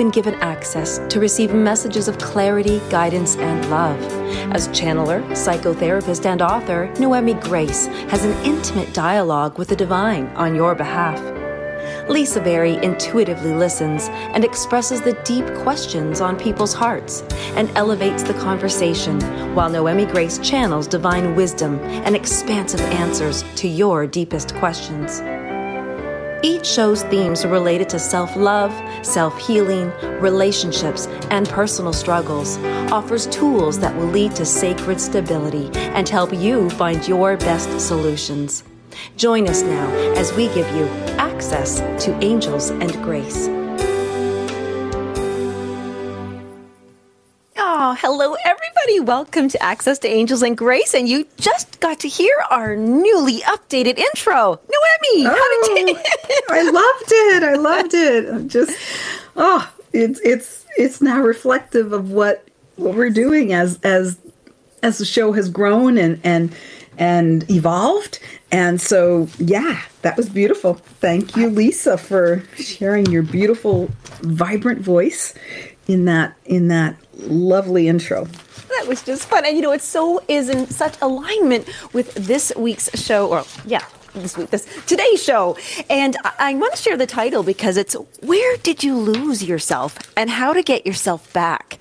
Been given access to receive messages of clarity, guidance, and love. As channeler, psychotherapist, and author, Noemi Grace has an intimate dialogue with the divine on your behalf. Lisa Berry intuitively listens and expresses the deep questions on people's hearts and elevates the conversation while Noemi Grace channels divine wisdom and expansive answers to your deepest questions. Each show's themes related to self love, self healing, relationships, and personal struggles, offers tools that will lead to sacred stability and help you find your best solutions. Join us now as we give you access to angels and grace. Oh, hello, everybody. Welcome to Access to Angels and Grace. And you just got to hear our newly updated intro. Noemi, how did oh, you? Oh, I loved it. I loved it. I'm just oh, it's it's it's now reflective of what what we're doing as as as the show has grown and and and evolved. And so, yeah, that was beautiful. Thank you, Lisa, for sharing your beautiful, vibrant voice in that in that lovely intro. That was just fun. And you know, it so is in such alignment with this week's show, or yeah, this week, this today's show. And I, I want to share the title because it's Where Did You Lose Yourself and How to Get Yourself Back?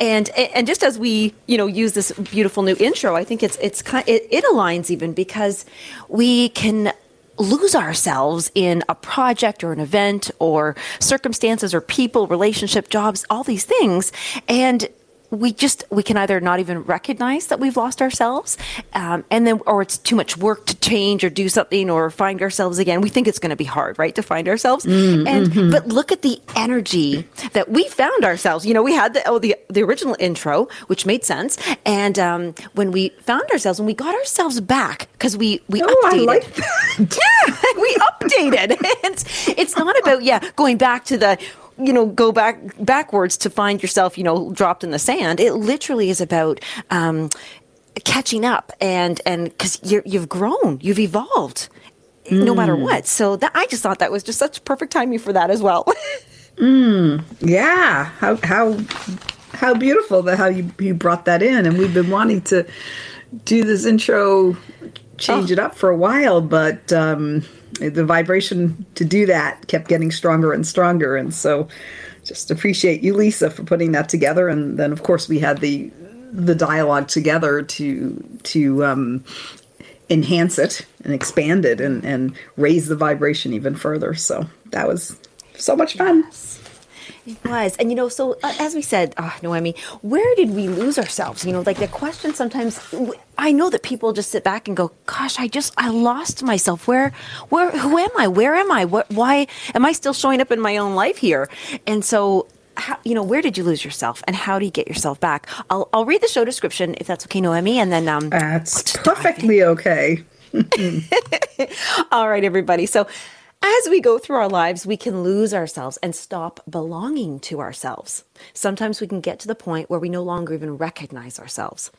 And, and just as we you know use this beautiful new intro, I think it's it's kind it, it aligns even because we can lose ourselves in a project or an event or circumstances or people, relationship, jobs, all these things. And we just we can either not even recognize that we've lost ourselves um, and then or it's too much work to change or do something or find ourselves again. We think it's going to be hard right to find ourselves. Mm, and mm-hmm. but look at the energy that we found ourselves. You know we had the oh the the original intro which made sense. And um, when we found ourselves when we got ourselves back because we we Oh, I updated. like yeah, we updated. it's, it's not about yeah going back to the you know go back backwards to find yourself you know dropped in the sand. It literally is about um, catching up and and because you've grown, you've evolved. No matter what, so that I just thought that was just such perfect timing for that as well. Yeah, how how how beautiful that how you you brought that in, and we've been wanting to do this intro, change it up for a while, but um, the vibration to do that kept getting stronger and stronger, and so just appreciate you, Lisa, for putting that together, and then of course we had the the dialogue together to to um, enhance it and expand it and and raise the vibration even further. So that was so much fun. It was. And, you know, so uh, as we said, uh, Noemi, where did we lose ourselves? You know, like the question sometimes, I know that people just sit back and go, gosh, I just, I lost myself. Where, where, who am I? Where am I? What, why am I still showing up in my own life here? And so, how, you know, where did you lose yourself and how do you get yourself back? I'll, I'll read the show description if that's okay, Noemi. And then, um, That's perfectly okay. All right, everybody. So, as we go through our lives, we can lose ourselves and stop belonging to ourselves. Sometimes we can get to the point where we no longer even recognize ourselves.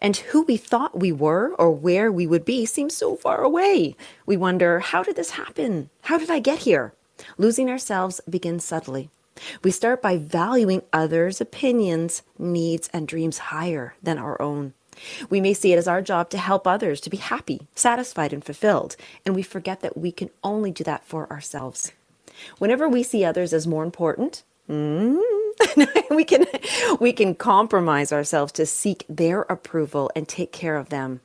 And who we thought we were or where we would be seems so far away. We wonder, how did this happen? How did I get here? Losing ourselves begins subtly. We start by valuing others' opinions, needs, and dreams higher than our own. We may see it as our job to help others to be happy, satisfied, and fulfilled, and we forget that we can only do that for ourselves. Whenever we see others as more important, mm, we can we can compromise ourselves to seek their approval and take care of them.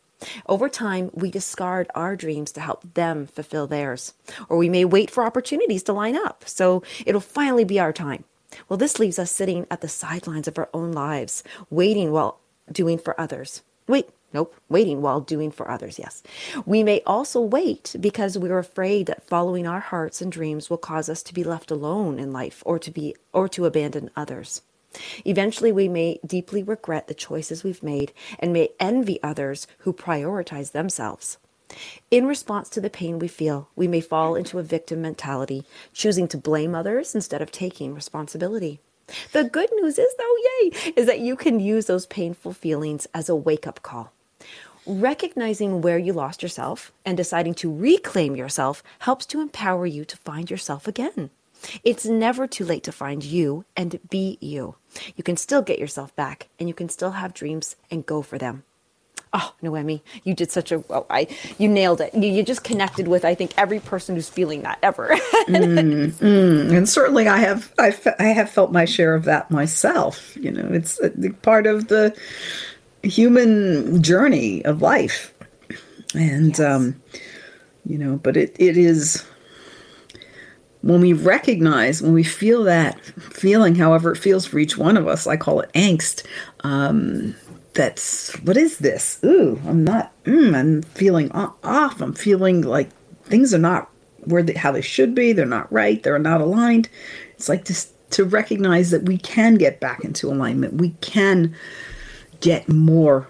Over time, we discard our dreams to help them fulfill theirs, or we may wait for opportunities to line up, so it'll finally be our time. Well, this leaves us sitting at the sidelines of our own lives, waiting while doing for others. Wait, nope, waiting while doing for others, yes. We may also wait because we're afraid that following our hearts and dreams will cause us to be left alone in life or to be or to abandon others. Eventually, we may deeply regret the choices we've made and may envy others who prioritize themselves. In response to the pain we feel, we may fall into a victim mentality, choosing to blame others instead of taking responsibility. The good news is, though, yay, is that you can use those painful feelings as a wake up call. Recognizing where you lost yourself and deciding to reclaim yourself helps to empower you to find yourself again. It's never too late to find you and be you. You can still get yourself back and you can still have dreams and go for them. Oh, Noemi, you did such a oh, I you nailed it. You, you just connected with I think every person who's feeling that ever. mm, mm. And certainly, I have I, fe- I have felt my share of that myself. You know, it's a, part of the human journey of life, and yes. um, you know, but it it is when we recognize, when we feel that feeling, however it feels for each one of us, I call it angst. Um, that's what is this? Ooh, I'm not. Mm, I'm feeling off. I'm feeling like things are not where they, how they should be. They're not right. They're not aligned. It's like to to recognize that we can get back into alignment. We can get more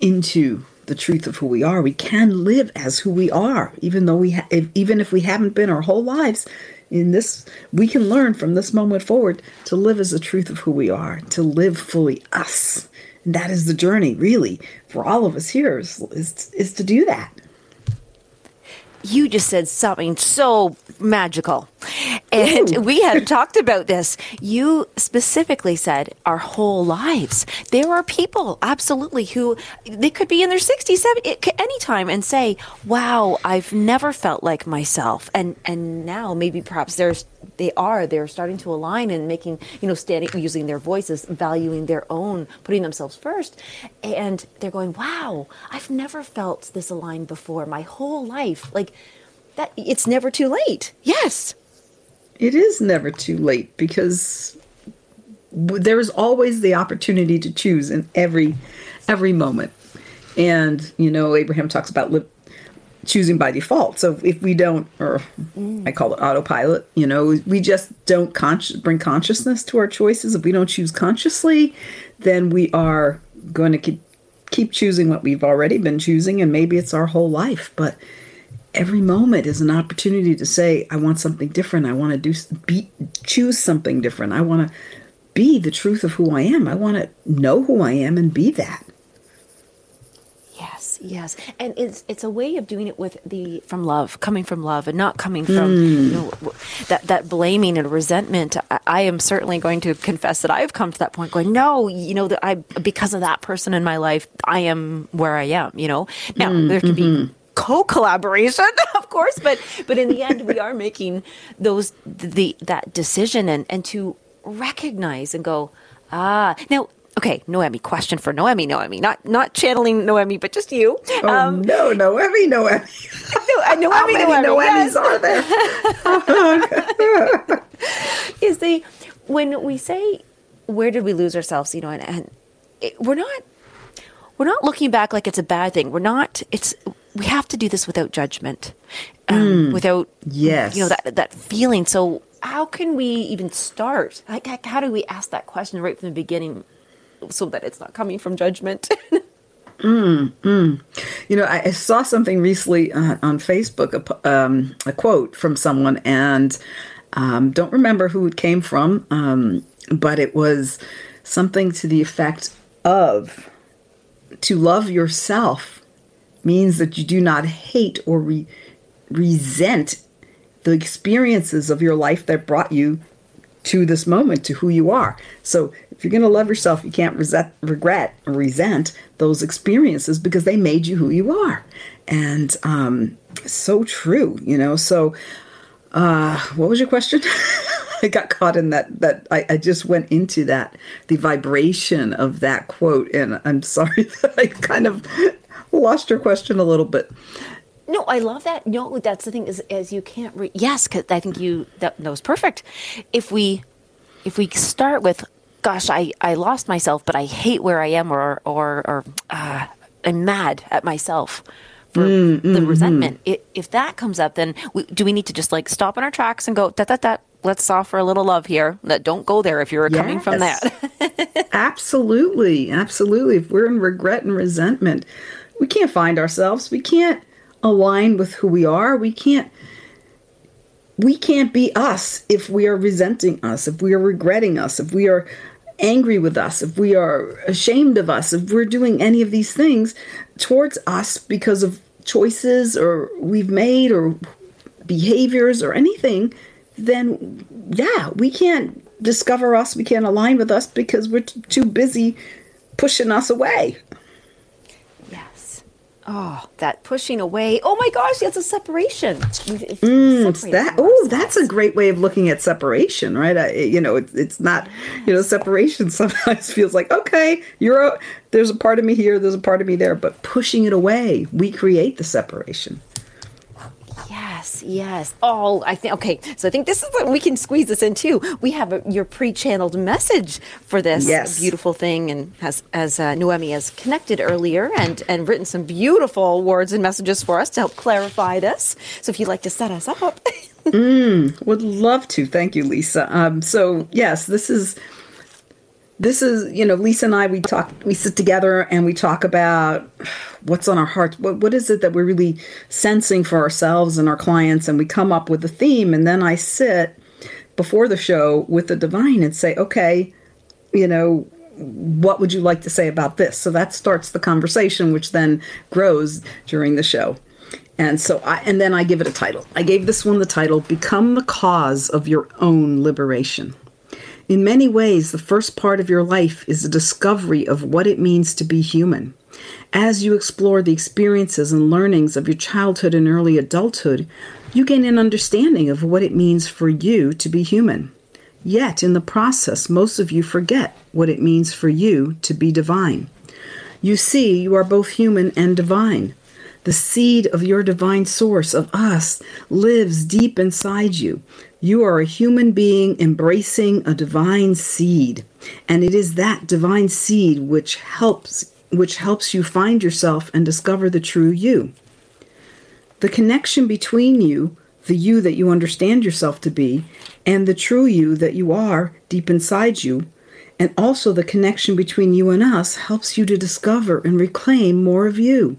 into the truth of who we are. We can live as who we are, even though we ha- if, even if we haven't been our whole lives. In this, we can learn from this moment forward to live as the truth of who we are, to live fully us and that is the journey, really, for all of us here, is, is, is to do that. You just said something so magical. And Ooh. we had talked about this. You specifically said our whole lives. There are people, absolutely, who they could be in their 60s, 70s, anytime and say, wow, I've never felt like myself. And, and now maybe perhaps there's, they are, they're starting to align and making, you know, standing, using their voices, valuing their own, putting themselves first. And they're going, wow, I've never felt this aligned before my whole life. Like, that it's never too late. Yes it is never too late because there is always the opportunity to choose in every every moment and you know abraham talks about li- choosing by default. So if we don't or mm. i call it autopilot you know we just don't con- bring consciousness to our choices. If we don't choose consciously then we are going to keep keep choosing what we've already been choosing and maybe it's our whole life. But every moment is an opportunity to say i want something different. I want to do be choose something different. I want to be the truth of who i am. I want to know who i am and be that yes and it's it's a way of doing it with the from love coming from love and not coming from mm. you know that that blaming and resentment I, I, am certainly going to confess that i've come to that point going no you know that i because of that person in my life i am where i am you know now mm, there can mm-hmm. be co-collaboration of course but but in the end we are making those the that decision and and to recognize and go ah now okay noemi question for noemi noemi. Not not channeling noemi but just you. Oh, um, no noemi noemi. No, uh, noemi how many noemi, noemis yes. are there? Is the when we say where did we lose ourselves? You know and, and it, we're not we're not looking back like it's a bad thing. We're not it's we have to do this without judgment, um, mm, without yes, you know that that feeling. So how can we even start? Like, how do we ask that question right from the beginning, so that it's not coming from judgment? mm, mm. You know, I, I, saw something recently uh, on Facebook, a, um, a, quote from someone, and um, don't remember who it came from, um, but it was something to the effect of to love yourself means that you do not hate or re- resent the experiences of your life that brought you to this moment, to who you are. So if you're going to love yourself, you can't resent, regret resent those experiences because they made you who you are. And um, so true, you know. So, uh, what was your question? I got caught in that. That I, I just went into that, the vibration of that quote, and I'm sorry that I kind of lost your question a little bit. No, I love that. No, that's the thing is, as you can't. Re- yes, because I think you that, that was perfect. If we if we start with, gosh, I, I lost myself, but I hate where I am, or or or uh, I'm mad at myself for Mm, the mm-hmm. resentment. I if that comes up, then we, do we need to just like stop in our tracks and go that that that? Let's offer a little love here. That don't go there if you're coming from that. Absolutely, absolutely. If we're in regret and resentment, we can't find ourselves. We can't align with who we are. We can't we can't be us if we are resenting us, if we are regretting us, if we are angry with us, if we are ashamed of us, if we're doing any of these things towards us because of choices or we've made or behaviors or anything, then yeah, we can't discover us, we can't align with us because we're t- too busy pushing us away. Oh, that pushing away. Oh my gosh, that's a separation. Mm, that oh, that's a great way of looking at separation, right? I, you know, it, it's not, you know, separation sometimes feels like okay, you're a, there's a part of me here, there's a part of me there, but pushing it away, we create the separation. Yes, yes. Oh, I think okay. So I think this is what we can squeeze this in too. We have a, your pre-channeled message for this Yes. beautiful thing, and as as uh, Noemi has connected earlier and and written some beautiful words and messages for us to help clarify this. So if you'd like to set us up, Would love to. Thank you, Lisa. Um, so yes, this is this is you know Lisa and I we talk we sit together and we talk about what's on our hearts. What what is it that we're really sensing for ourselves and our clients, and we come up with a theme, and then I sit before the show with the divine and say, okay, you know. What would you like to say about this? So that starts the conversation, which then grows during the show. And so I and then I give it a title. I gave this one the title Become the Cause of Your Own Liberation. In many ways, the first part of your life is a discovery of what it means to be human. As you explore the experiences and learnings of your childhood and early adulthood, you gain an understanding of what it means for you to be human. Yet, in the process, most of you forget what it means for you to be divine. You see, you are both human and divine. The seed of your divine source, of us, lives deep inside you. You are a human being embracing a divine seed, and it is that divine seed which helps which helps you find yourself and discover the true you. The connection between you, the you that you understand yourself to be, and the true you that you are deep inside you, and also the connection between you and us helps you to discover and reclaim more of you.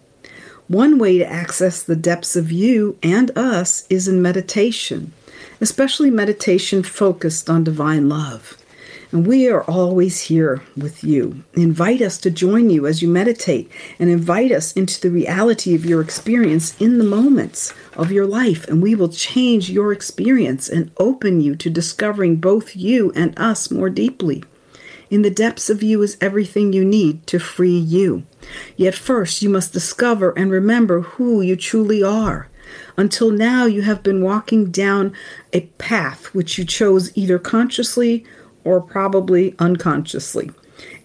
One way to access the depths of you and us is in meditation, especially meditation focused on divine love. And we are always here with you. Invite us to join you as you meditate and invite us into the reality of your experience in the moments of your life. And we will change your experience and open you to discovering both you and us more deeply. In the depths of you is everything you need to free you. Yet first you must discover and remember who you truly are. Until now, you have been walking down a path which you chose either consciously or probably unconsciously.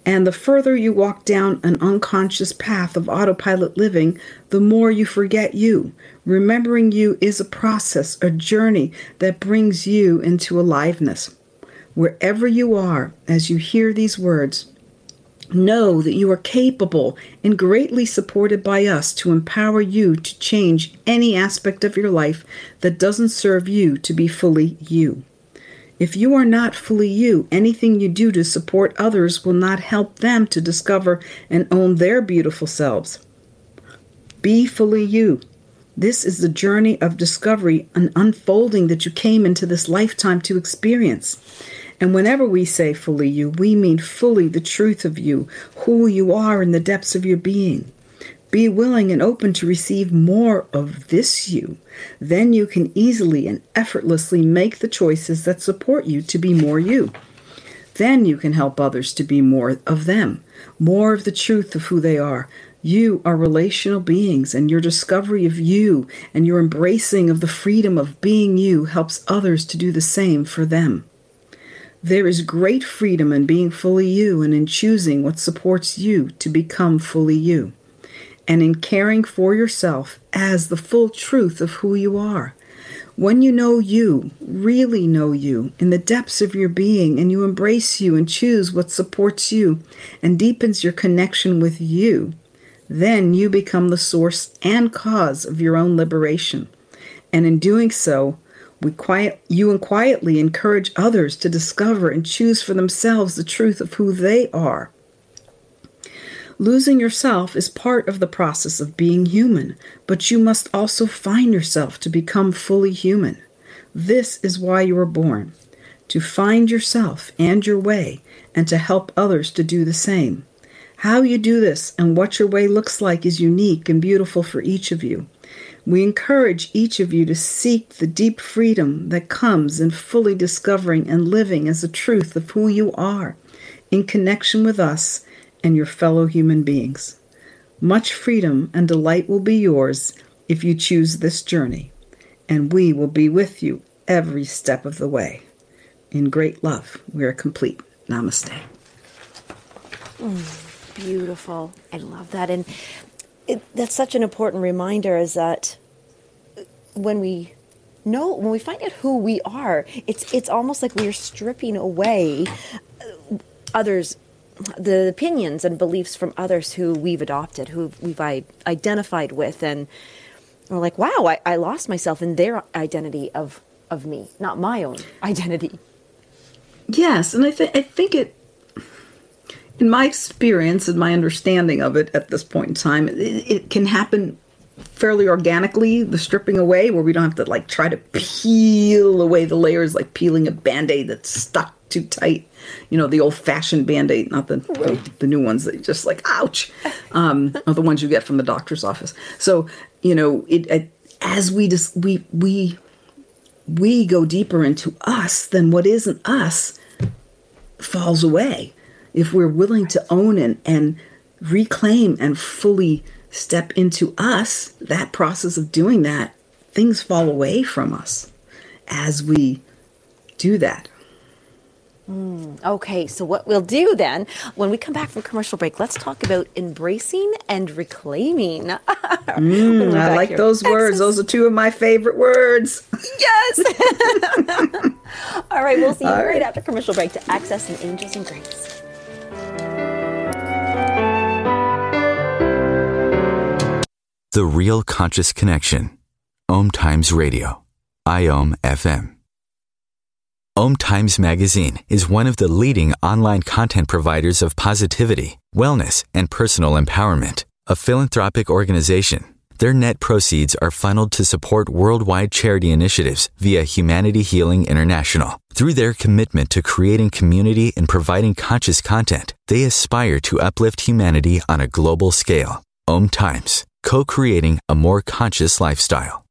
And the further you walk down an unconscious path of autopilot living, the more you forget you. Remembering you is a process, a journey that brings you into aliveness. Wherever you are, as you hear these words, know that you are capable and greatly supported by us to empower you to change any aspect of your life that doesn't serve you to be fully you. If you are not fully you, anything you do to support others will not help them to discover and own their beautiful selves. Be fully you. This is the journey of discovery and unfolding that you came into this lifetime to experience. And whenever we say fully you, we mean fully the truth of you, who you are in the depths of your being. Be willing and open to receive more of this you. Then you can easily and effortlessly make the choices that support you to be more you. Then you can help others to be more of them, more of the truth of who they are. You are relational beings, and your discovery of you and your embracing of the freedom of being you helps others to do the same for them. There is great freedom in being fully you and in choosing what supports you to become fully you, and in caring for yourself as the full truth of who you are. When you know you, really know you, in the depths of your being, and you embrace you and choose what supports you and deepens your connection with you, then you become the source and cause of your own liberation. And in doing so, we quiet you and quietly encourage others to discover and choose for themselves the truth of who they are. Losing yourself is part of the process of being human, but you must also find yourself to become fully human. This is why you were born to find yourself and your way, and to help others to do the same. How you do this and what your way looks like is unique and beautiful for each of you. We encourage each of you to seek the deep freedom that comes in fully discovering and living as the truth of who you are in connection with us and your fellow human beings. Much freedom and delight will be yours if you choose this journey, and we will be with you every step of the way. In great love, we are complete. Namaste. Mm, beautiful. I love that. And it, that's such an important reminder is that when we know, when we find out who we are, it's, it's almost like we're stripping away uh, others the opinions and beliefs from others who we've adopted, who we've identified with, and we're like, wow, I, I lost myself in their identity of of me, not my own identity. Yes, and I think I think it, in my experience and my understanding of it at this point in time, it, it can happen fairly organically the stripping away where we don't have to like try to peel away the layers like peeling a band-aid that's stuck too tight. You know the old-fashioned band-aid not the the, the, new ones that just like ouch um or the ones you get from the doctor's office. So you know it, it as we just we we we go deeper into us then what isn't us falls away if we're willing to own and and reclaim and fully step into us, that process of doing that, things fall away from us as we do that. Mm, okay, so what we'll do then, when we come back from commercial break, let's talk about embracing and reclaiming. mm, I like here. those words. Those are two of my favorite words. Yes. All right, we'll see you right. right after commercial break to access some angels and grace. The Real Conscious Connection. Om Times Radio. IOM FM. Om Times Magazine is one of the leading online content providers of positivity, wellness, and personal empowerment. A philanthropic organization, their net proceeds are funneled to support worldwide charity initiatives via Humanity Healing International. Through their commitment to creating community and providing conscious content, they aspire to uplift humanity on a global scale. Om Times co creating a more conscious lifestyle.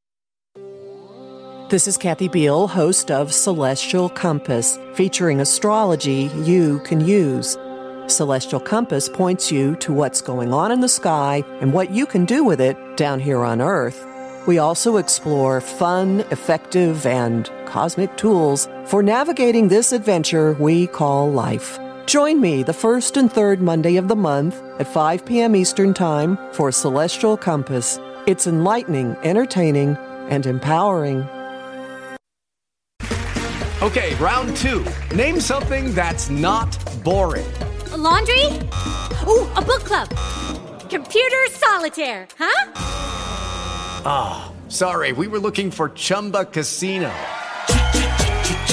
This is Kathy Beal, host of Celestial Compass, featuring astrology you can use. Celestial Compass points you to what's going on in the sky and what you can do with it down here on Earth. We also explore fun, effective, and cosmic tools for navigating this adventure we call life. Join me the first and third Monday of the month at 5 p.m. Eastern Time for Celestial Compass. It's enlightening, entertaining, and empowering. Okay, round two. Name something that's not boring. A laundry? Ooh, a book club. Computer solitaire, huh? Ah, oh, sorry, we were looking for Chumba Casino.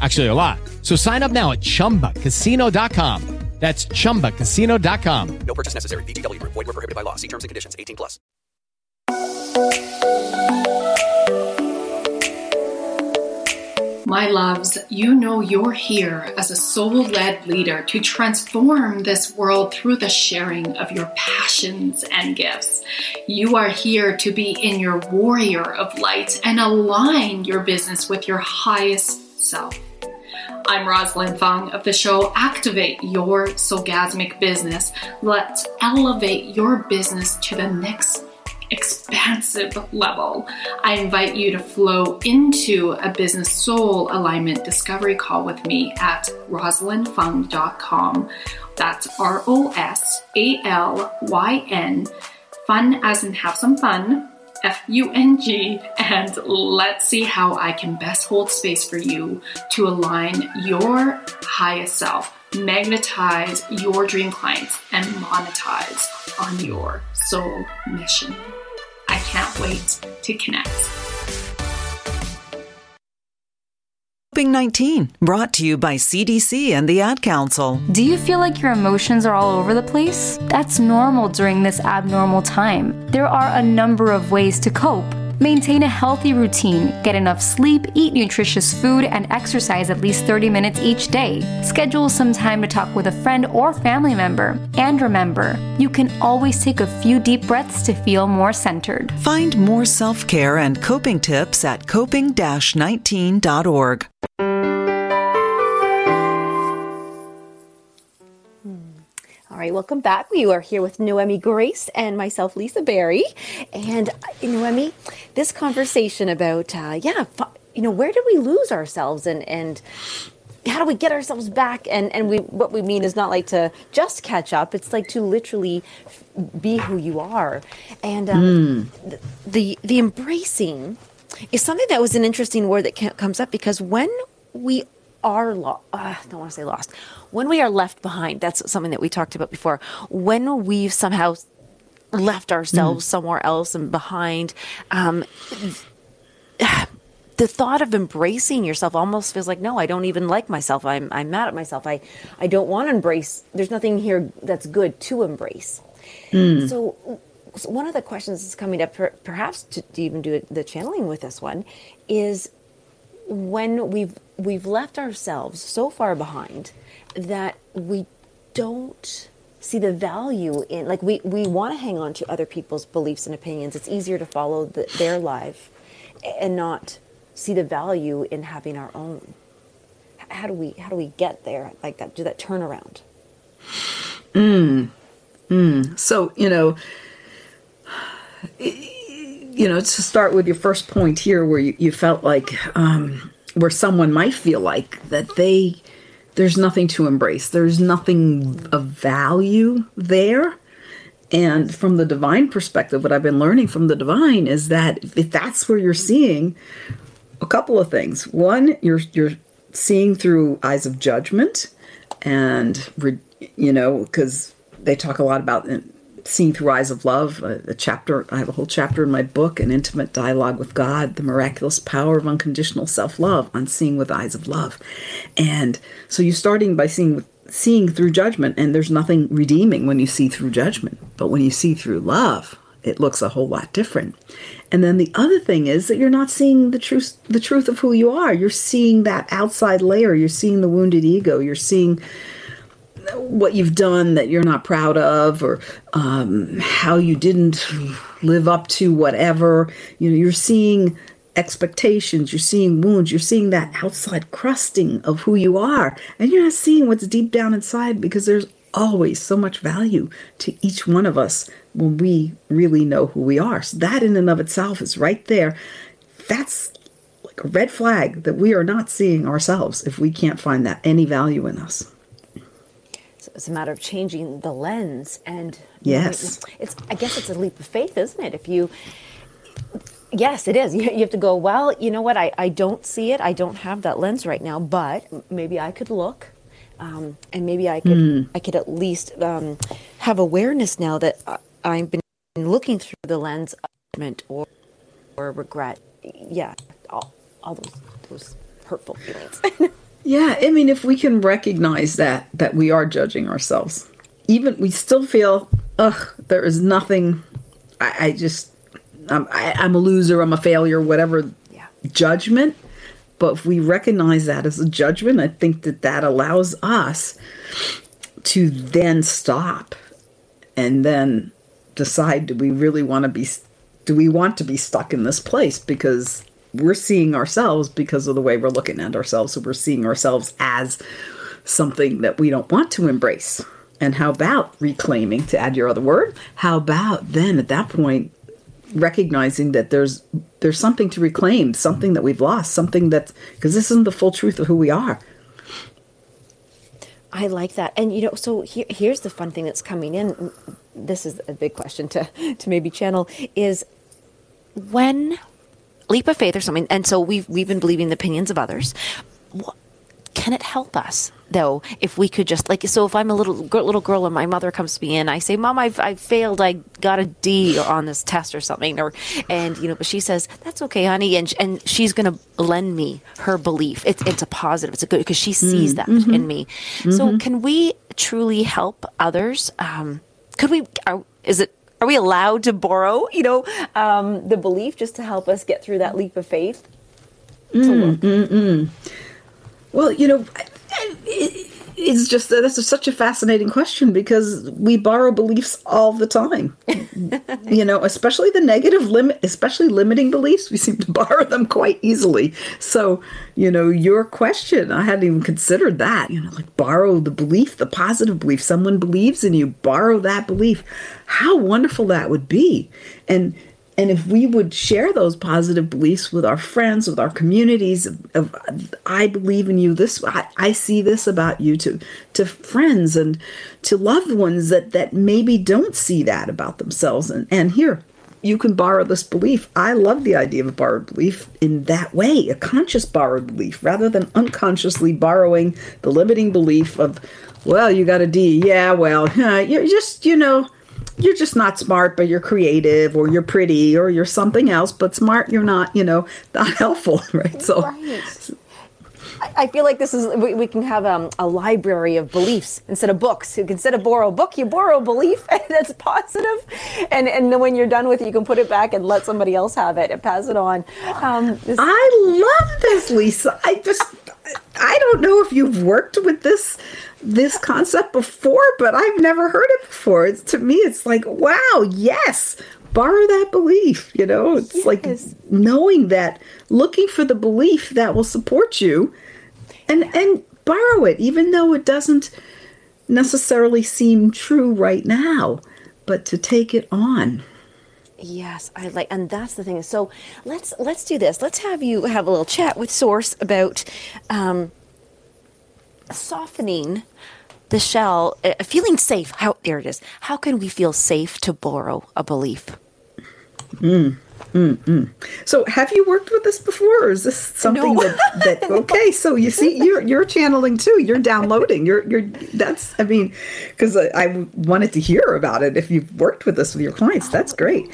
Actually, a lot. So sign up now at ChumbaCasino.com. That's ChumbaCasino.com. No purchase necessary. VGW. Void were prohibited by law. See terms and conditions. 18 plus. My loves, you know you're here as a soul led leader to transform this world through the sharing of your passions and gifts. You are here to be in your warrior of light and align your business with your highest self. I'm Rosalyn Fung of the show Activate Your Soulgasmic Business. Let's elevate your business to the next expansive level. I invite you to flow into a business soul alignment discovery call with me at rosalynfung.com. That's R O S A L Y N, fun as in have some fun. F U N G, and let's see how I can best hold space for you to align your highest self, magnetize your dream clients, and monetize on your soul mission. I can't wait to connect. COVID 19, brought to you by CDC and the Ad Council. Do you feel like your emotions are all over the place? That's normal during this abnormal time. There are a number of ways to cope. Maintain a healthy routine, get enough sleep, eat nutritious food, and exercise at least 30 minutes each day. Schedule some time to talk with a friend or family member. And remember, you can always take a few deep breaths to feel more centered. Find more self care and coping tips at coping 19.org. right, welcome back. We are here with Noemi Grace and myself, Lisa Berry. And uh, Noemi, this conversation about, uh, yeah, you know, where do we lose ourselves and, and how do we get ourselves back? And, and we, what we mean is not like to just catch up, it's like to literally be who you are. And um, mm. the, the, the embracing is something that was an interesting word that comes up because when we are lost, uh, I don't want to say lost, when we are left behind, that's something that we talked about before. When we've somehow left ourselves mm. somewhere else and behind, um, the thought of embracing yourself almost feels like no i don't even like myself i'm, I'm mad at myself I, I don't want to embrace there's nothing here that's good to embrace mm. so, so, one of the questions that's coming up per, perhaps to, to even do the channeling with this one is when we've we've left ourselves so far behind that we don't see the value in like we we want to hang on to other people's beliefs and opinions. It's easier to follow the, their life and not see the value in having our own. How do we how do we get there? Like that do that turnaround mm mm so you know you know to start with your first point here where you, you felt like um where someone might feel like that they there's nothing to embrace. There's nothing of value there. And from the divine perspective, what I've been learning from the divine is that if that's where you're seeing a couple of things. One, you're you're seeing through eyes of judgment, and you know because they talk a lot about Seeing Through Eyes of Love, a, a, chapter, I have a whole chapter in my book, An Intimate Dialogue with God, The Miraculous Power of Unconditional Self Love, on seeing with eyes of love. And so you're starting by seeing seeing through judgment, and there's nothing redeeming when you see through judgment. But when you see through love, it looks a whole lot different. And then the other thing is that you're not seeing the truth the truth of who you are. You're seeing that outside layer. You're seeing the wounded ego. You're seeing what you've done that you're not proud of or um, how you didn't live up to whatever. You know you're seeing expectations you're seeing wounds you're seeing that outside crusting of who you are. And you're not seeing what's deep down inside because there's always so much value to each one of us when we really know who we are. So that in and of itself is right there. That's like a red flag that we are not seeing ourselves if we can't find that any value in us it's a matter of changing the lens and yes know, it's i guess it's a leap of faith isn't it? If you yes it is. You, you have to go well you know what? I, I don't see it. I don't have that lens right now but maybe i could look um, and maybe i could mm. i could at least um, have awareness now that I, have been looking through the lens of judgment or or regret. Yeah all, all those those hurtful feelings Yeah, I mean, if we can recognize that that we are judging ourselves, even we still feel, ugh, there is nothing. I, I just, I'm, I, am a loser. I'm a failure. Whatever yeah. judgment. But if we recognize that as a judgment, I think that that allows us to then stop and then decide do we really want to be do we want to be stuck in this place because we're seeing ourselves because of the way we're looking at ourselves so we're seeing ourselves as something that we don't want to embrace and how about reclaiming to add your other word how about then at that point recognizing that there's there's something to reclaim something that we've lost something that's because this isn't the full truth of who we are I like that. And you know, so here, here's the fun thing that's coming in. This is a big question to to maybe channel is when leap of faith or something. And so we've we've been believing the opinions of others. What, can it help us though if we could just like so if i'm a little little girl and my mother comes to me and i say mom i've, I've failed i got a d on this test or something or and you know but she says that's okay honey and and she's going to lend me her belief it's it's a positive it's a good because she sees Mm, that mhm. in me so Mhm. can we truly help others um could we are, is it are we allowed to borrow you know um the belief just to help us get through that leap of faith Mm, mm, mm. Well, you know, I- I- it- it's just that that's such a fascinating question because we borrow beliefs all the time. you know, especially the negative limit, especially limiting beliefs, we seem to borrow them quite easily. So, you know, your question, I hadn't even considered that. You know, like borrow the belief, the positive belief. Someone believes in you, borrow that belief. How wonderful that would be. And and if we would share those positive beliefs with our friends, with our communities, of, of I believe in you, this I, I see this about you to to friends and to loved ones that that maybe don't see that about themselves. And and here, you can borrow this belief. I love the idea of a borrowed belief in that way, a conscious borrowed belief, rather than unconsciously borrowing the limiting belief of, well, you got a D. Yeah, well, you're just, you know, you're just not smart, but you're creative, or you're pretty, or you're something else, but smart, you're not, you know, not helpful, right? So, I I feel like this is we, we can have um, a library of beliefs instead of books. You can instead of borrow a book, you borrow a belief that's positive, and and then when you're done with it, you can put it back and let somebody else have it and pass it on. Um, this- I love this, Lisa. I just, I don't know if you've worked with this this concept before, but I've never heard it before. It's to me, it's like, wow, yes, borrow that belief. You know, it's like knowing that, looking for the belief that will support you, and and borrow it, even though it doesn't necessarily seem true right now, but to take it on. Yes, I like, and that's the thing. So let's let's do this. Let's have you have a little chat with Source about um, softening the shell, uh, feeling safe. How there it is. How can we feel safe to borrow a belief? Mm, mm, mm. So, have you worked with this before, or is this something No. that, that? Okay, so you see, you're you're channeling too. You're downloading. You're you're. That's. I mean, because I, I wanted to hear about it. If you've worked with this with your clients, that's great.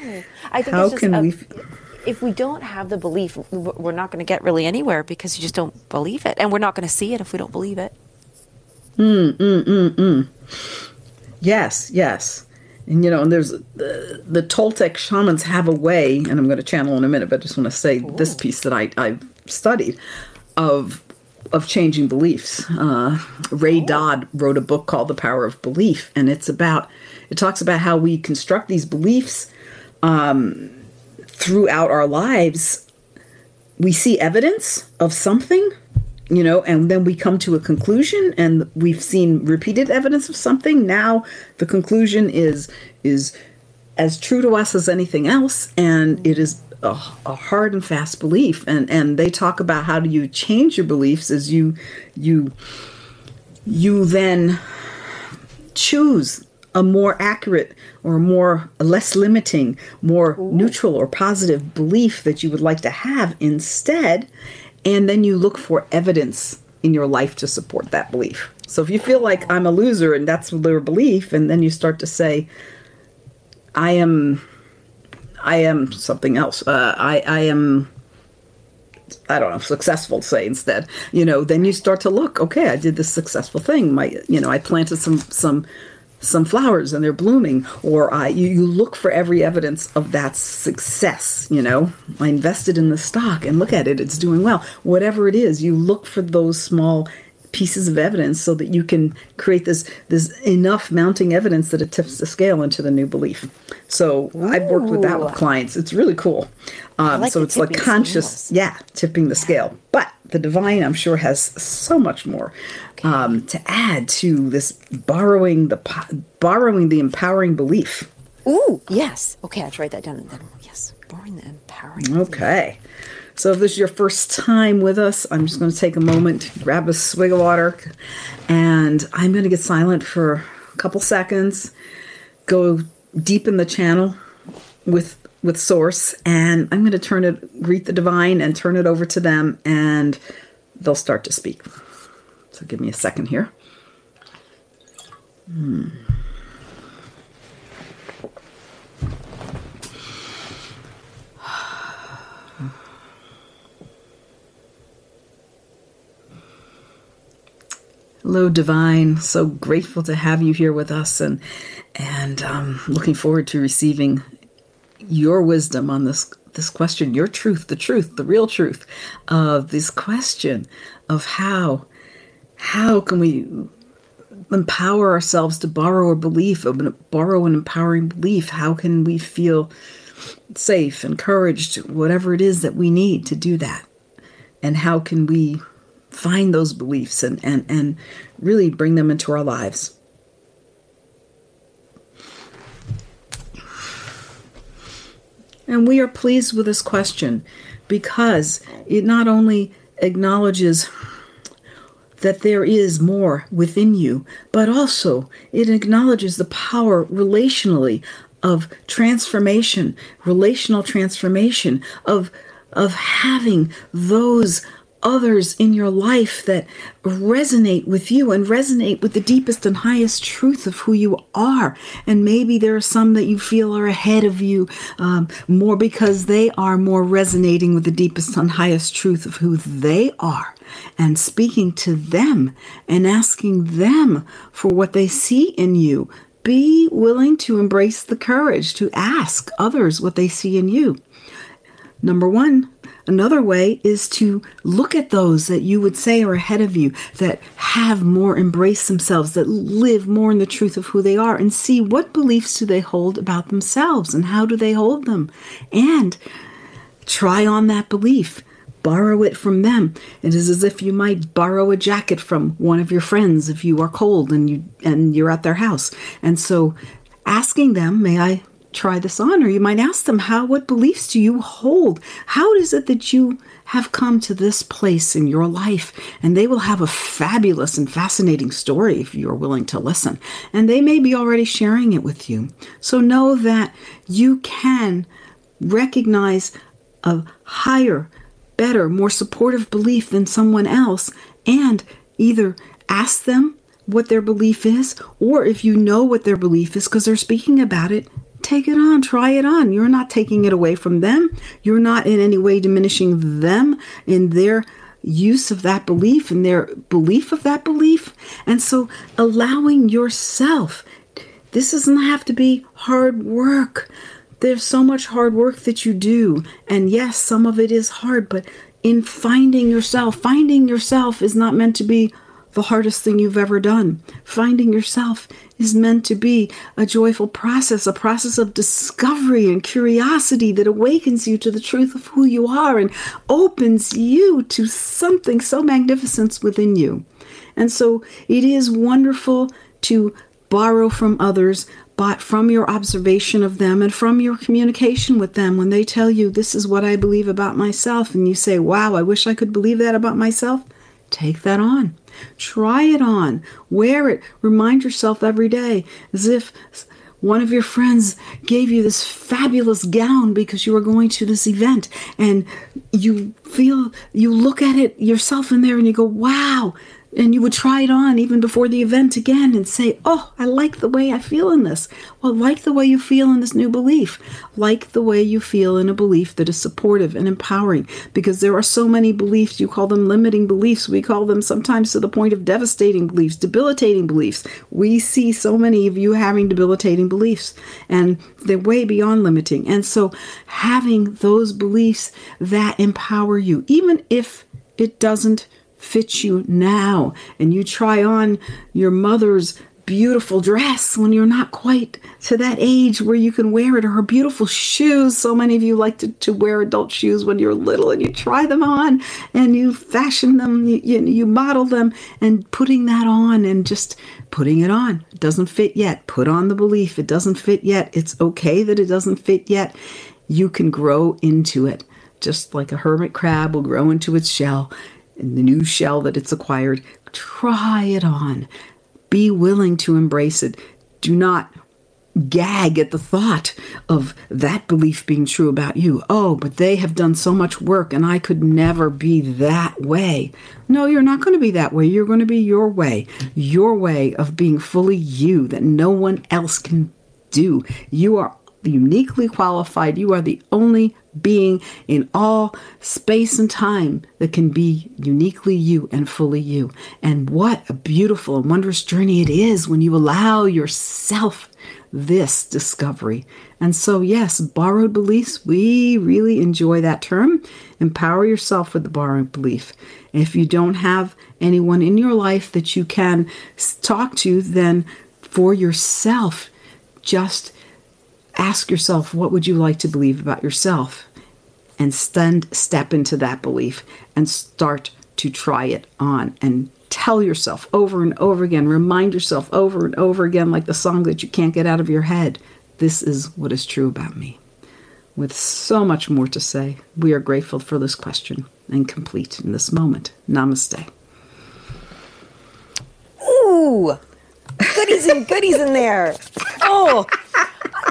I think How can a- we? If we don't have the belief, we're not going to get really anywhere because you just don't believe it, and we're not going to see it if we don't believe it. Mm, mm, mm, mm. Yes, yes. And you know, and there's the, the Toltec shamans have a way, and I'm going to channel in a minute, but I just want to say this piece that I I've studied of of changing beliefs. Uh, Ray Dodd wrote a book called The Power of Belief, and it's about it talks about how we construct these beliefs um, throughout our lives. We see evidence of something, you know, and then we come to a conclusion, and we've seen repeated evidence of something. Now the conclusion is is as true to us as anything else, and it is a, a hard and fast belief. And and they talk about how do you change your beliefs as you you you then choose a more accurate or more less limiting, more neutral or positive belief that you would like to have instead, and then you look for evidence in your life to support that belief. So if you feel like I'm a loser and that's their belief, and then you start to say, I am I am something else. Uh, I I am I don't know, successful say instead. You know, then you start to look, okay, I did this successful thing. My you know, I planted some some some flowers and they're blooming or I you, you look for every evidence of that success you know? I invested in the stock and look at it it's doing well. Whatever it is you look for those small pieces of evidence so that you can create this this enough mounting evidence that it tips the scale into the new belief. So i've worked with that with clients. It's really cool. Um, like so it's like conscious scales. yeah tipping the scale. But the divine i'm sure has so much more um, to add to this borrowing the borrowing the empowering belief Ooh, yes. Okay, I have to write that down. Then yes, borrowing the empowering. okay so if this is your first time with us i'm just going to take a moment grab a swig of water and i'm going to get silent for a couple seconds go deep in the channel with with source and i'm going to turn it greet the divine and turn it over to them and they'll start to speak so give me a second here Hmm. Hello, Divine. So grateful to have you here with us, and and um, looking forward to receiving your wisdom on this this question, your truth, the truth, the real truth of this question of how how can we empower ourselves to borrow a belief, borrow an empowering belief? How can we feel safe, encouraged, whatever it is that we need to do that? And how can we find those beliefs and, and, and really bring them into our lives? And we are pleased with this question because it not only acknowledges that there is more within you, but also it acknowledges the power relationally of transformation, relational transformation, of of having those others in your life that resonate with you and resonate with the deepest and highest truth of who you are. And maybe there are some that you feel are ahead of you um, more because they are more resonating with the deepest and highest truth of who they are. And speaking to them and asking them for what they see in you. Be willing to embrace the courage to ask others what they see in you. Number one, another way is to look at those that you would say are ahead of you, that have more embraced themselves, that live more in the truth of who they are, and see what beliefs do they hold about themselves and how do they hold them. And try on that belief. Borrow it from them. It is as if you might borrow a jacket from one of your friends if you are cold and you and you're at their house. And so asking them, may I try this on or you might ask them how what beliefs do you hold? How is it that you have come to this place in your life? And they will have a fabulous and fascinating story if you're willing to listen. And they may be already sharing it with you. So know that you can recognize a higher better more supportive belief than someone else and either ask them what their belief is, or if you know what their belief is because they're speaking about it, take it on, try it on. You're not taking it away from them. You're not in any way diminishing them in their use of that belief and their belief of that belief. And so allowing yourself, this doesn't have to be hard work. There's so much hard work that you do. And yes, some of it is hard, but in finding yourself, finding yourself is not meant to be the hardest thing you've ever done. Finding yourself is meant to be a joyful process, a process of discovery and curiosity that awakens you to the truth of who you are and opens you to something so magnificent within you. And so it is wonderful to borrow from others, but from your observation of them and from your communication with them when they tell you, This is what I believe about myself, and you say, Wow, I wish I could believe that about myself. Take that on. Try it on. Wear it. Remind yourself every day as if one of your friends gave you this fabulous gown because you were going to this event and you feel, you look at it yourself in there and you go, wow, and you would try it on even before the event again and say, Oh, I like the way I feel in this. Well, like the way you feel in this new belief. Like the way you feel in a belief that is supportive and empowering. Because there are so many beliefs, you call them limiting beliefs. We call them sometimes to the point of devastating beliefs, debilitating beliefs. We see so many of you having debilitating beliefs, and they're way beyond limiting. And so, having those beliefs that empower you, even if it doesn't fits you now and you try on your mother's beautiful dress when you're not quite to that age where you can wear it or her beautiful shoes. So many of you like to, to wear adult shoes when you're little and you try them on and you fashion them you, you, model them and putting that on and just putting it on. It doesn't fit yet. Put on the belief. It doesn't fit yet. It's okay that it doesn't fit yet. You can grow into it just like a hermit crab will grow into its shell the new shell that it's acquired. Try it on. Be willing to embrace it. Do not gag at the thought of that belief being true about you. Oh, but they have done so much work and I could never be that way. No, you're not going to be that way. You're going to be your way, your way of being fully you that no one else can do. You are uniquely qualified. You are the only being in all space and time that can be uniquely you and fully you. And what a beautiful and wondrous journey it is when you allow yourself this discovery. And so, yes, borrowed beliefs, we really enjoy that term. Empower yourself with the borrowed belief. If you don't have anyone in your life that you can talk to, then for yourself, just ask yourself what would you like to believe about yourself and stand, step into that belief and start to try it on and tell yourself over and over again, remind yourself over and over again, like the song that you can't get out of your head this is what is true about me. With so much more to say, we are grateful for this question and complete in this moment. Namaste. Ooh, goodies and goodies in there. Oh,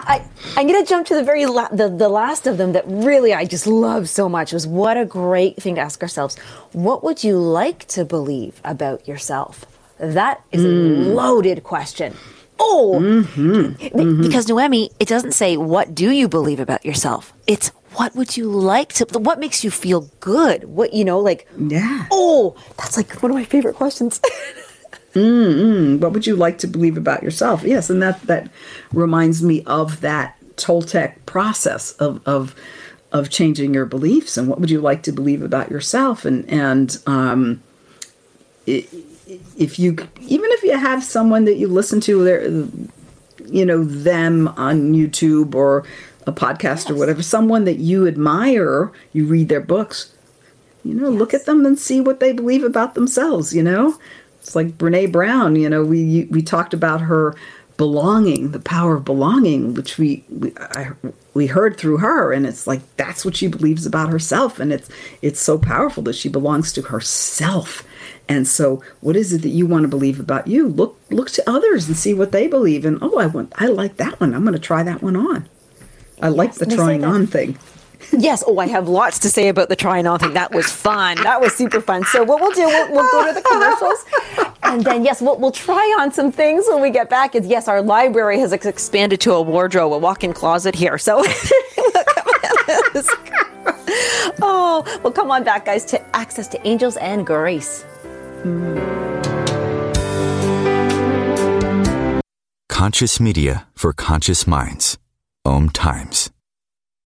I, I'm going to jump to the very la- the, the last of them that really I just love so much was what a great thing to ask ourselves. What would you like to believe about yourself? That is a hmm. loaded question. Oh, mm-hmm. Be- mm-hmm. because Noemi, it doesn't say what do you believe about yourself. It's what would you like to? What makes you feel good? What you know, like Yeah. oh, that's like one of my favorite questions. Mm-mm. What would you like to believe about yourself? Yes, and that that reminds me of that Toltec process of of of changing your beliefs and what would you like to believe about yourself and and um, if you even if you have someone that you listen to there you know them on YouTube or a podcast or whatever someone that you admire you read their books you know look at them and see what they believe about themselves you know it's like Brene Brown you know we we talked about her belonging the power of belonging which we we, I, we heard through her and it's like that's what she believes about herself and it's it's so powerful that she belongs to herself. And so what is it that you want to believe about you? Look look to others and see what they believe and oh i want i like that one. I'm going to try that one on. I like the trying on thing yes. Oh, I have lots to say about the trying on thing. That was fun. That was super fun. So what we'll do, we'll, we'll go to the commercials, and then yes, we'll, we'll try on some things when we get back. Is yes, our library has ex- expanded to a wardrobe, a walk-in closet here. So. Oh, well, come on back, guys, to access to angels and grace. Conscious media for conscious minds. Om Times.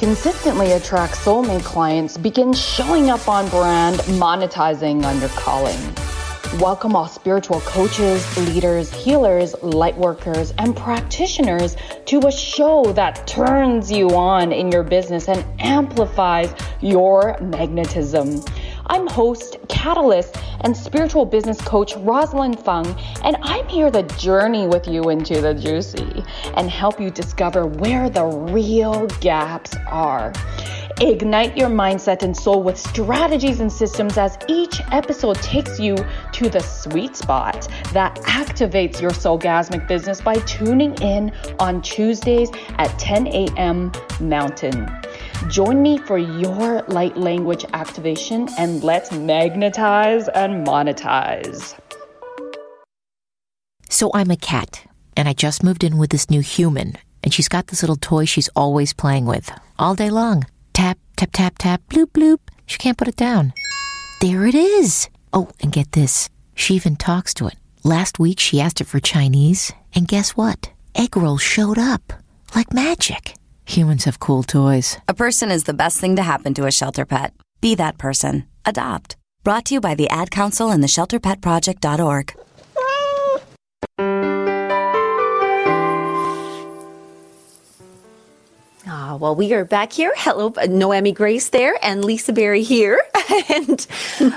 Consistently attract soulmate clients, begin showing up on brand, monetizing on your calling. Welcome all spiritual coaches, leaders, healers, light workers, and practitioners to a show that turns you on in your business and amplifies your magnetism. I'm host, catalyst, and spiritual business coach Rosalyn Fung, and I'm here to journey with you into the juicy and help you discover where the real gaps are. Ignite your mindset and soul with strategies and systems as each episode takes you to the sweet spot that activates your soulgasmic business by tuning in on Tuesdays at 10 a.m. Mountain. Join me for your light language activation and let's magnetize and monetize. So I'm a cat, and I just moved in with this new human, and she's got this little toy she's always playing with all day long. Tap, tap, tap, tap, bloop, bloop. She can't put it down. There it is. Oh, and get this. She even talks to it. Last week she asked it for Chinese, and guess what? Egg rolls showed up like magic. Humans have cool toys. A person is the best thing to happen to a shelter pet. Be that person. Adopt. Brought to you by the Ad Council and the ShelterPetProject.org. Ah, well, we are back here. Hello, Noemi Grace there, and Lisa Berry here. and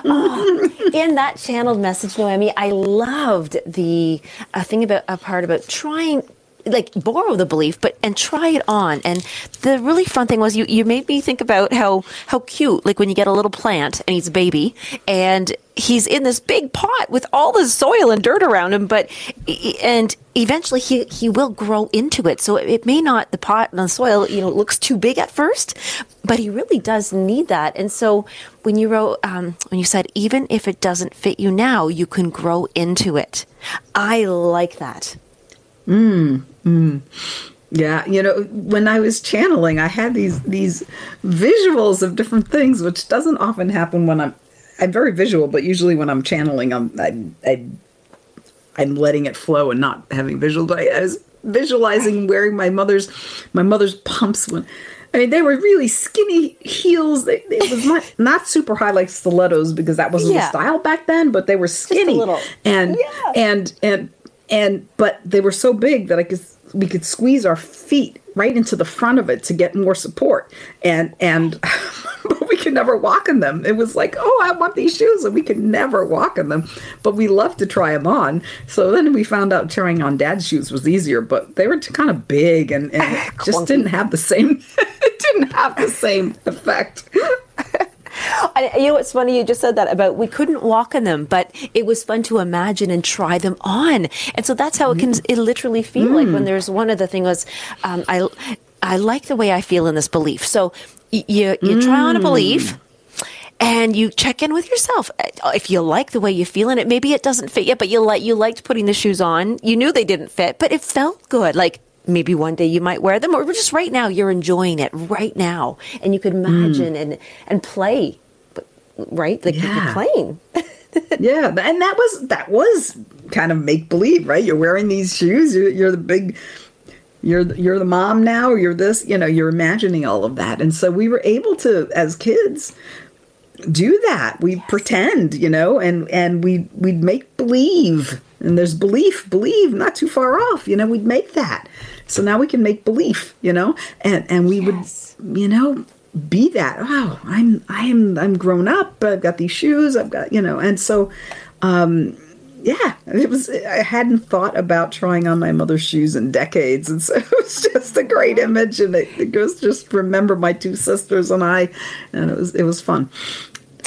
oh, in that channeled message, Noemi, I loved the uh, thing about a part about trying like borrow the belief but and try it on. And the really fun thing was you you made me think about how how cute like when you get a little plant and he's a baby and he's in this big pot with all the soil and dirt around him but and eventually he he will grow into it. So it may not the pot and the soil you know looks too big at first but he really does need that. And so when you wrote um, when you said even if it doesn't fit you now you can grow into it i like that. Mm, mm. Yeah, you know, when I was channeling, I had these these visuals of different things, which doesn't often happen when I'm I'm very visual, but usually when I'm channeling, I'm I, I I'm letting it flow and not having visual. But I, I was visualizing wearing my mother's my mother's pumps when. I mean, they were really skinny heels. They, it was not not super high like stilettos because that wasn't Yeah. the style back then. But they were skinny little. and and and and but they were so big that I could we could squeeze our feet right into the front of it to get more support. And and but we could never walk in them. It was like oh i want these shoes and we could never walk in them. But we loved to try them on. So then we found out trying on dad's shoes was easier but they were kind of big and, and it just didn't have the same it didn't have the same effect I, you know what's funny? You just said that about we couldn't walk in them, but it was fun to imagine and try them on. And so that's how it can it literally feel like when there's one of the thing was um, I I like the way I feel in this belief. So y- you you try on a belief. And you check in with yourself. Uh, If you like the way you feel in it, maybe it doesn't fit yet, but you like you liked putting the shoes on. You knew they didn't fit, but it felt good. Like maybe one day you might wear them, or just right now you're enjoying it right now, and you could imagine mm. and and play, right? Like Yeah. playing. yeah, and that was that was kind of make believe, right? You're wearing these shoes. You're, you're the big. You're you're the mom now. Or you're this. You know, you're imagining all of that, and so we were able to, as kids, do that. We pretend, you know, and and we we'd make believe. And there's belief, believe, not too far off. You know, we'd make that. So now we can make belief. You know, and and we would, you know, be that. Oh, I'm I'm I'm grown up. I've got these shoes. I've got you know, and so. um yeah, it was. I hadn't thought about trying on my mother's shoes in decades, and so it was just a great image, and it, it was just remember my two sisters and I, and it was it was fun.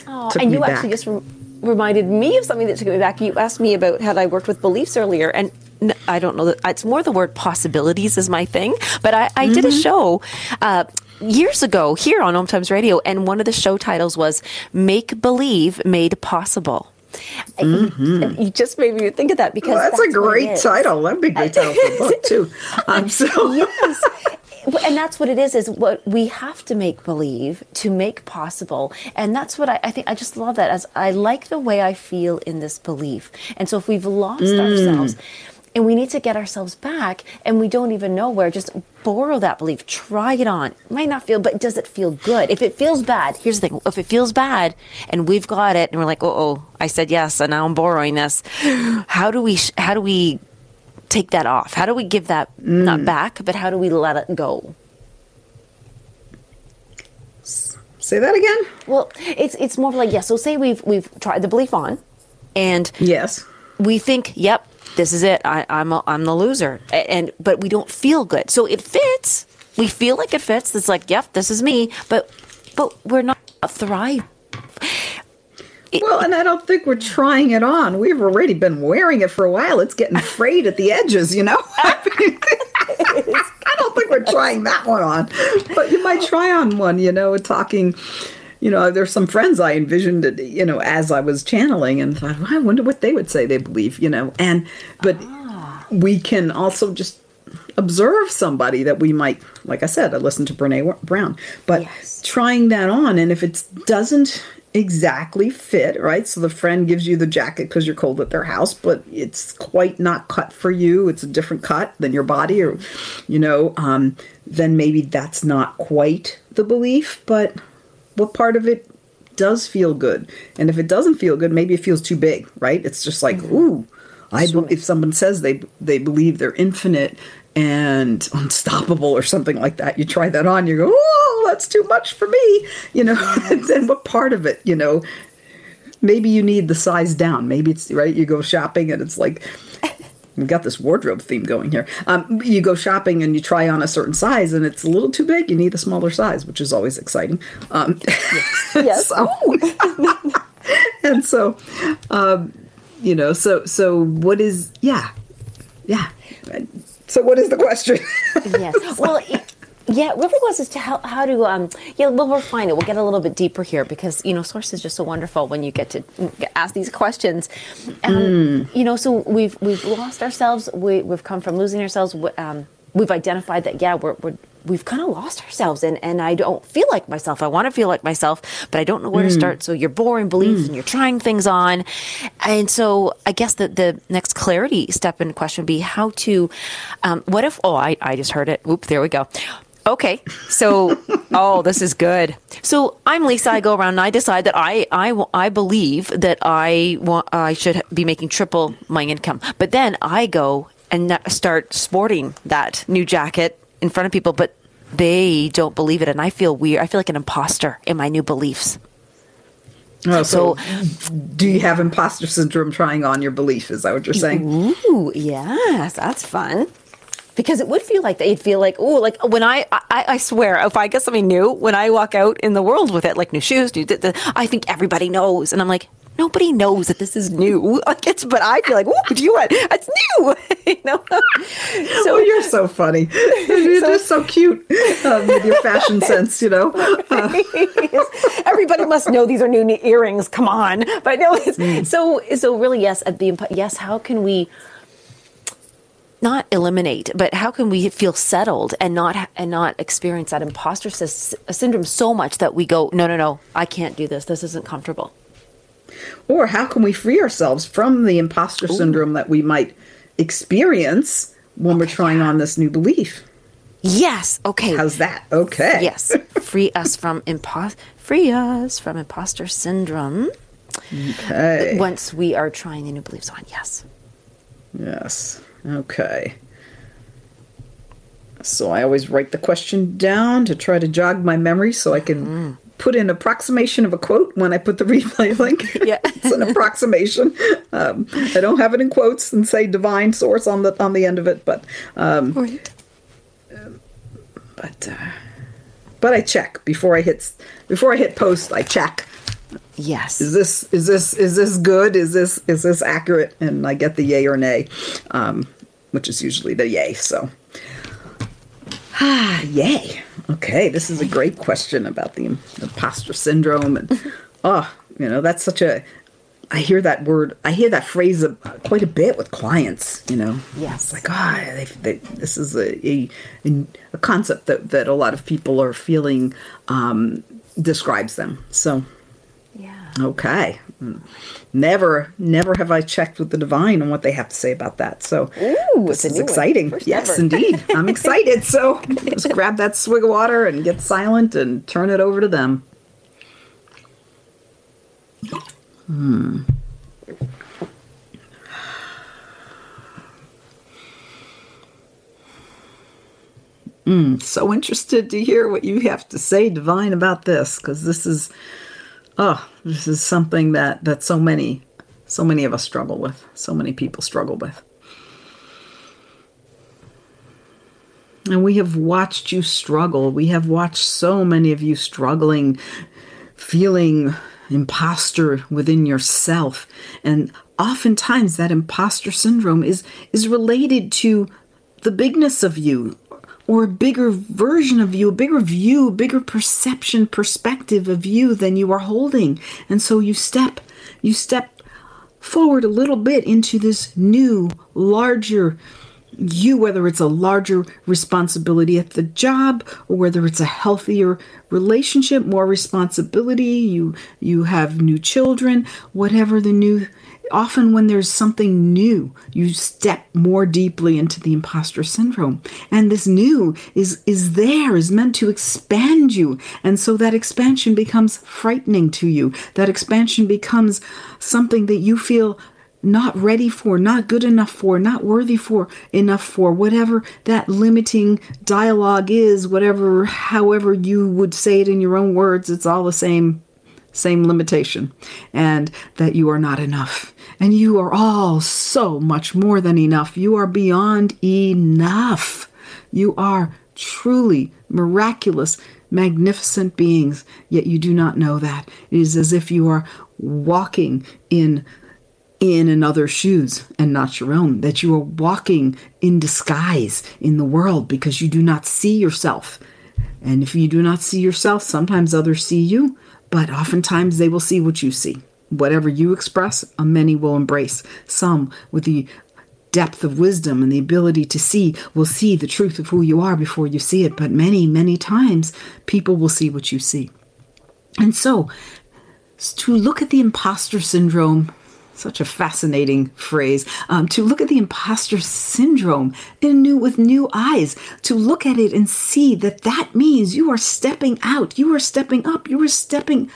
Oh, and you back. actually just re- reminded me of something that took me back. You asked me about had I worked with beliefs earlier, and I don't know it's more the word possibilities is my thing. But I, I did a Mm-hmm. show. Uh, Years ago, here on Om Times Radio, and one of the show titles was "Make Believe Made Possible." And You just made me think of that because Well, that's, a great title. That'd be a great title for a book too. Um, so yes. And that's what it is, is what we have to make believe to make possible. And that's what I, I think, I just love that as I like the way I feel in this belief. And so if we've lost Mm. ourselves and we need to get ourselves back and we don't even know where, just borrow that belief, try it on. It might not feel, but does it feel good? If it feels bad, here's the thing. If it feels bad and we've got it and we're like, oh, oh, I said yes and now I'm borrowing this. How do we, how do we take that off? How do we give that not mm. back, but how do we let it go? say that again. Well, it's it's more like yeah. So say we've we've tried the belief on, and yes, we think, yep, this is it. I, I'm a, I'm the loser, and but we don't feel good. So it fits. We feel like it fits. It's like, yep, this is me. But but we're not thriving. well, and I don't think we're trying it on. We've already been wearing it for a while. It's getting frayed at the edges, you know. I don't think we're trying that one on, but you might try on one. You know, talking. You know, there's some friends I envisioned it. You know, as I was channeling, and thought, well, I wonder what they would say they believe. You know, and but we can also just observe somebody that we might, like I said, I listened to Brene Brown, but trying that on, and if it doesn't exactly fit, right? So the friend gives you the jacket because you're cold at their house, but it's quite not cut for you. It's a different cut than your body, or, you know, um, then maybe that's not quite the belief, but what part of it does feel good? And if it doesn't feel good, maybe it feels too big, right? It's just like, mm-hmm. ooh, I be- if someone says they they believe they're infinite and unstoppable or something like that, you try that on, you go, oh, that's too much for me, you know. and then what part of it, you know? Maybe you need the size down. Maybe it's right. You go shopping and it's like. We've got this wardrobe theme going here. Um, you go shopping and you try on a certain size and it's a little too big. You need a smaller size, which is always exciting. Um, Yes. so- and so, um, you know, so so what is? Yeah, yeah. So what is the question? yes. Well, it, yeah, it really was as to how, how to, um, yeah, we'll refine it. We'll get a little bit deeper here because, you know, Source is just so wonderful when you get to ask these questions. Um, Mm. You know, so we've, we've lost ourselves. We, we've come from losing ourselves. Um, we've identified that, yeah, we're, we're we've kind of lost ourselves and, and I don't feel like myself. I want to feel like myself, but I don't know where to Mm. start. So you're boring beliefs and you're trying things on. And so I guess that the next clarity step in question would be how to, um, what if, oh, I, I just heard it. Oop, there we go. Okay, so oh, this is good. So I'm Lisa. I go around and I decide that I I, I believe that I want I should be making triple my income. But then I go and start sporting that new jacket in front of people, but they don't believe it, and I feel weird. I feel like an imposter in my new beliefs. Oh, so, do you have imposter syndrome trying on your belief? Is that what you're saying? Ooh, yes, that's fun. Because it would feel like that. You'd feel like, oh, like when I, I, I swear, if I get something new, when I walk out in the world with it, like new shoes, new, th- th- I think everybody knows, and I'm like, nobody knows that this is new. Like it's, but I feel like, oh, do you want? It's new, you know. So oh, you're so funny. You're just so cute um, with your fashion sense, you know. Uh, Everybody must know these are new ne- earrings. Come on, but no. It's, So, so really, yes. At the yes, how can we? Not eliminate, but how can we feel settled and not and not experience that imposter syndrome so much that we go, no, no, no, I can't do this. This isn't comfortable. or how can we free ourselves from the imposter syndrome that we might experience when we're trying on this new belief? Yes. Okay. How's that? Okay. Yes. Free us from imposter. free us from imposter syndrome. Okay. Once we are trying the new beliefs on. Yes. Yes. Okay. So I always write the question down to try to jog my memory so I can put an approximation of a quote when I put the replay link. Yeah, it's an approximation. Um, I don't have it in quotes and say divine source on the on the end of it, but um, but uh, but I check before I hit before I hit post. I check. Yes. Is this is this is this good? Is this is this accurate? And I get the yay or nay, um, which is usually the yay. So, ah, yay. Okay, this is a great question about the imposter syndrome, and oh, you know that's such a. I hear that word. I hear that phrase uh, quite a bit with clients. You know, Yes. it's like ah, they, they, this is a, a a concept that that a lot of people are feeling um, describes them. So. Okay. Never, never have I checked with the divine on what they have to say about that. So Ooh, this is exciting. Yes, ever. indeed. I'm excited. So just grab that swig of water and get silent and turn it over to them. Hmm. Mm, so interested to hear what you have to say, Divine, about this, because this is, oh, this is something that that so many, so many of us struggle with. So many people struggle with. And we have watched you struggle. We have watched so many of you struggling, feeling imposter within yourself. And oftentimes that imposter syndrome is is related to the bigness of you or a bigger version of you, a bigger view, bigger perception, perspective of you than you are holding. And so you step, you step forward a little bit into this new, larger you, whether it's a larger responsibility at the job or whether it's a healthier relationship, more responsibility, you you have new children, whatever the new often when there's something new, you step more deeply into the imposter syndrome. And this new is is there, is meant to expand you. And so that expansion becomes frightening to you. That expansion becomes something that you feel not ready for, not good enough for, not worthy for, enough for, whatever that limiting dialogue is, whatever, however you would say it in your own words, it's all the same, same limitation. And that you are not enough. And you are all so much more than enough. You are beyond enough. You are truly miraculous, magnificent beings, yet you do not know that. It is as if you are walking in in another's shoes and not your own, that you are walking in disguise in the world because you do not see yourself. And if you do not see yourself, sometimes others see you, but oftentimes they will see what you see. Whatever you express, a many will embrace. Some with the depth of wisdom and the ability to see will see the truth of who you are before you see it, but many, many times people will see what you see. And so, to look at the imposter syndrome such a fascinating phrase um, to look at the imposter syndrome in new with new eyes to look at it and see that that means you are stepping out you are stepping up you are stepping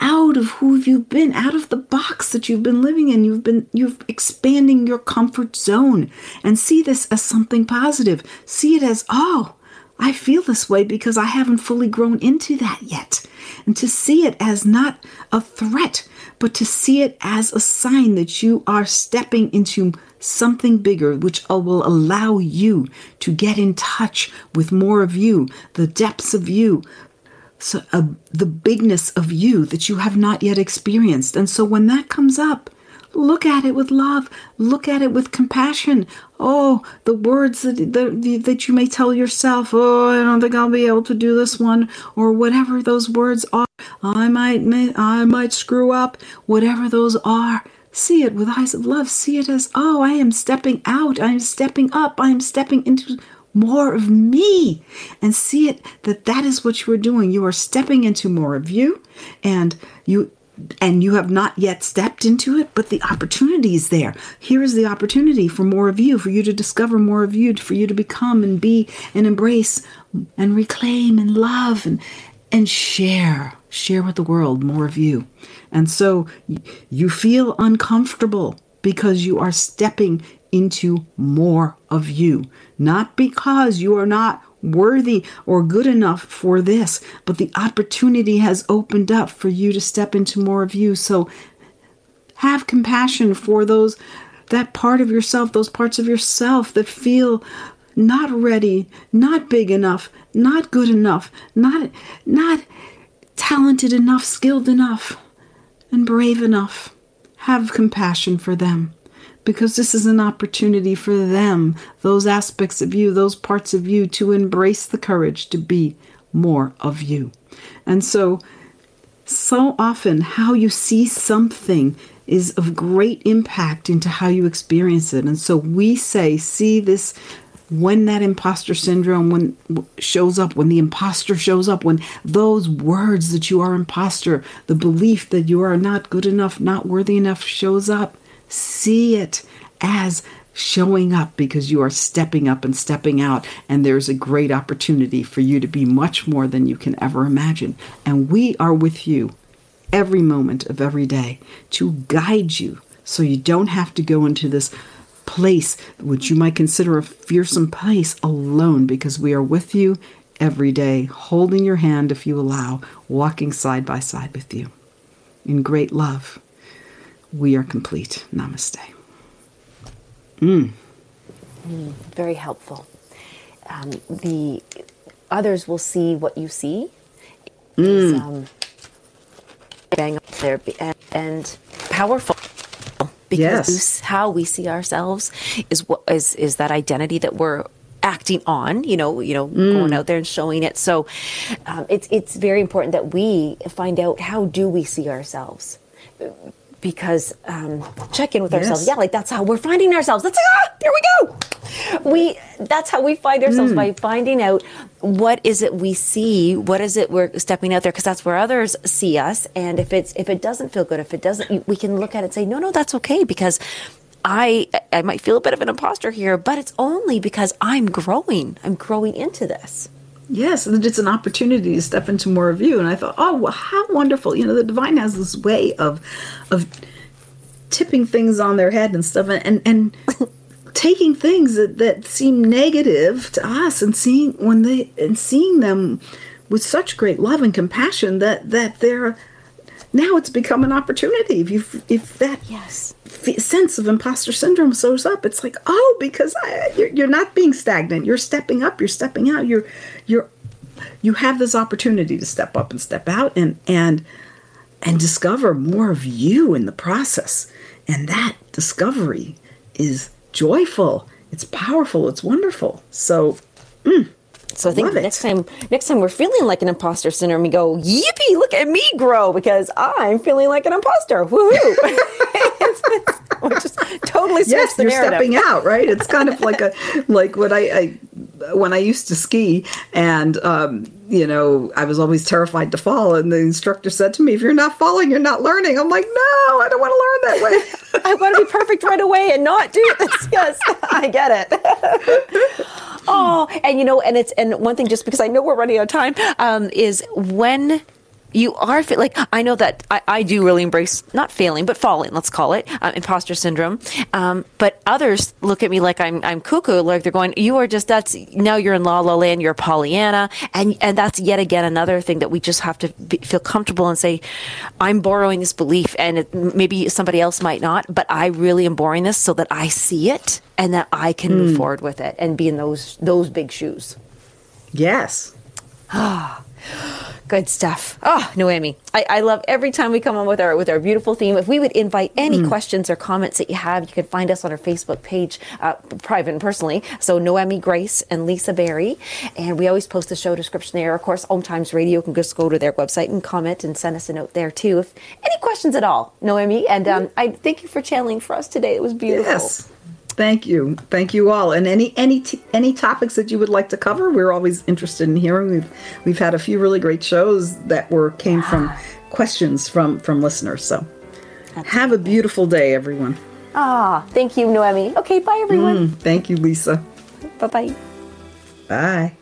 out of who you've been out of the box that you've been living in you've been you've expanding your comfort zone and see this as something positive see it as oh I feel this way because I haven't fully grown into that yet. And to see it as not a threat, but to see it as a sign that you are stepping into something bigger, which will allow you to get in touch with more of you, the depths of you, so, uh, the bigness of you that you have not yet experienced. And so when that comes up, Look at it with love. Look at it with compassion. Oh, the words that, that, that you may tell yourself, oh, I don't think I'll be able to do this one, or whatever those words are. I might, I might screw up. Whatever those are, see it with eyes of love. See it as, oh, I am stepping out. I am stepping up. I am stepping into more of me and see it that that is what you are doing you are stepping into more of you and you and you have not yet stepped into it, but the opportunity is there. Here is the opportunity for more of you, for you to discover more of you, for you to become and be and embrace and reclaim and love and and share, share with the world more of you. And so you feel uncomfortable because you are stepping into more of you, not because you are not worthy or good enough for this, but the opportunity has opened up for you to step into more of you. So have compassion for those that part of yourself, those parts of yourself that feel not ready, not big enough, not good enough, not not talented enough, skilled enough, and brave enough. Have compassion for them because this is an opportunity for them, those aspects of you, those parts of you, to embrace the courage to be more of you. And so, so often, how you see something is of great impact into how you experience it. And so we say, see this when that imposter syndrome when shows up when the imposter shows up when those words that you are imposter the belief that you are not good enough not worthy enough shows up see it as showing up because you are stepping up and stepping out and there's a great opportunity for you to be much more than you can ever imagine and we are with you every moment of every day to guide you so you don't have to go into this place which you might consider a fearsome place alone because we are with you every day, holding your hand if you allow, walking side by side with you. In great love, we are complete. Namaste. Mm. Mm, very helpful. Um, the others will see what you see. Is, Mm. um, bang up there and, and powerful because Yes. how we see ourselves is what is is that identity that we're acting on you know you know going out there and showing it so um, it's it's very important that we find out how do we see ourselves because um, check in with ourselves yeah like that's how we're finding ourselves that's ah there we go we that's how we find ourselves Mm. by finding out what is it we see what is it we're stepping out there because that's where others see us and if it's if it doesn't feel good if it doesn't we can look at it and say no no that's okay because I I might feel a bit of an imposter here, but it's only because I'm growing. I'm growing into this. Yes, that it's an opportunity to step into more of you. And I thought, oh, well, how wonderful! You know, the divine has this way of of tipping things on their head and stuff, and and, taking things that, that seem negative to us and seeing when they and seeing them with such great love and compassion that that they're now it's become an opportunity. If you if that yes sense of imposter syndrome shows up, it's like oh, because I, you're, you're not being stagnant. You're stepping up. You're stepping out. You're you're you have this opportunity to step up and step out and and and discover more of you in the process. And that discovery is joyful. It's powerful. It's wonderful. So. mm, So I think next time, next time we're feeling like an imposter syndrome, we go, "Yippee! Look at me grow because I'm feeling like an imposter." Woohoo! Which is totally yes, the you're narrative. stepping out, right? It's kind of like a like when I, I when I used to ski, and um, you know, I was always terrified to fall, and the instructor said to me, "If you're not falling, you're not learning." I'm like, "No, I don't want to learn that way." I want to be perfect right away and not do this. Yes, I get it. oh, and you know, and it's and one thing, just because I know we're running out of time, um, is when you are like I know that I, I do really embrace not failing but falling. Let's call it um, imposter syndrome. Um, but others look at me like I'm I'm cuckoo. Like they're going, you are just that's now you're in la la land. You're Pollyanna, and and that's yet again another thing that we just have to be, feel comfortable and say, I'm borrowing this belief, and it, maybe somebody else might not, but I really am borrowing this so that I see it and that I can move Mm. forward with it and be in those those big shoes. Yes. Ah, good stuff. Oh, Noemi, I, I love every time we come on with our with our beautiful theme. If we would invite any Mm. questions or comments that you have, you can find us on our Facebook page, uh, private and personally. So Noemi Grace and Lisa Berry, and we always post the show description there. Of course, Om Times Radio can just go to their website and comment and send us a note there too. If any questions at all, Noemi, and um, I thank you for channeling for us today. It was beautiful. Yes. Thank you. Thank you all. And any any t- any topics that you would like to cover, we're always interested in hearing. We've we've had a few really great shows that were came from questions from from listeners. So have a beautiful day, everyone. Ah, thank you, Noemi. Okay, bye everyone. Mm, thank you, Lisa. Bye bye. Bye.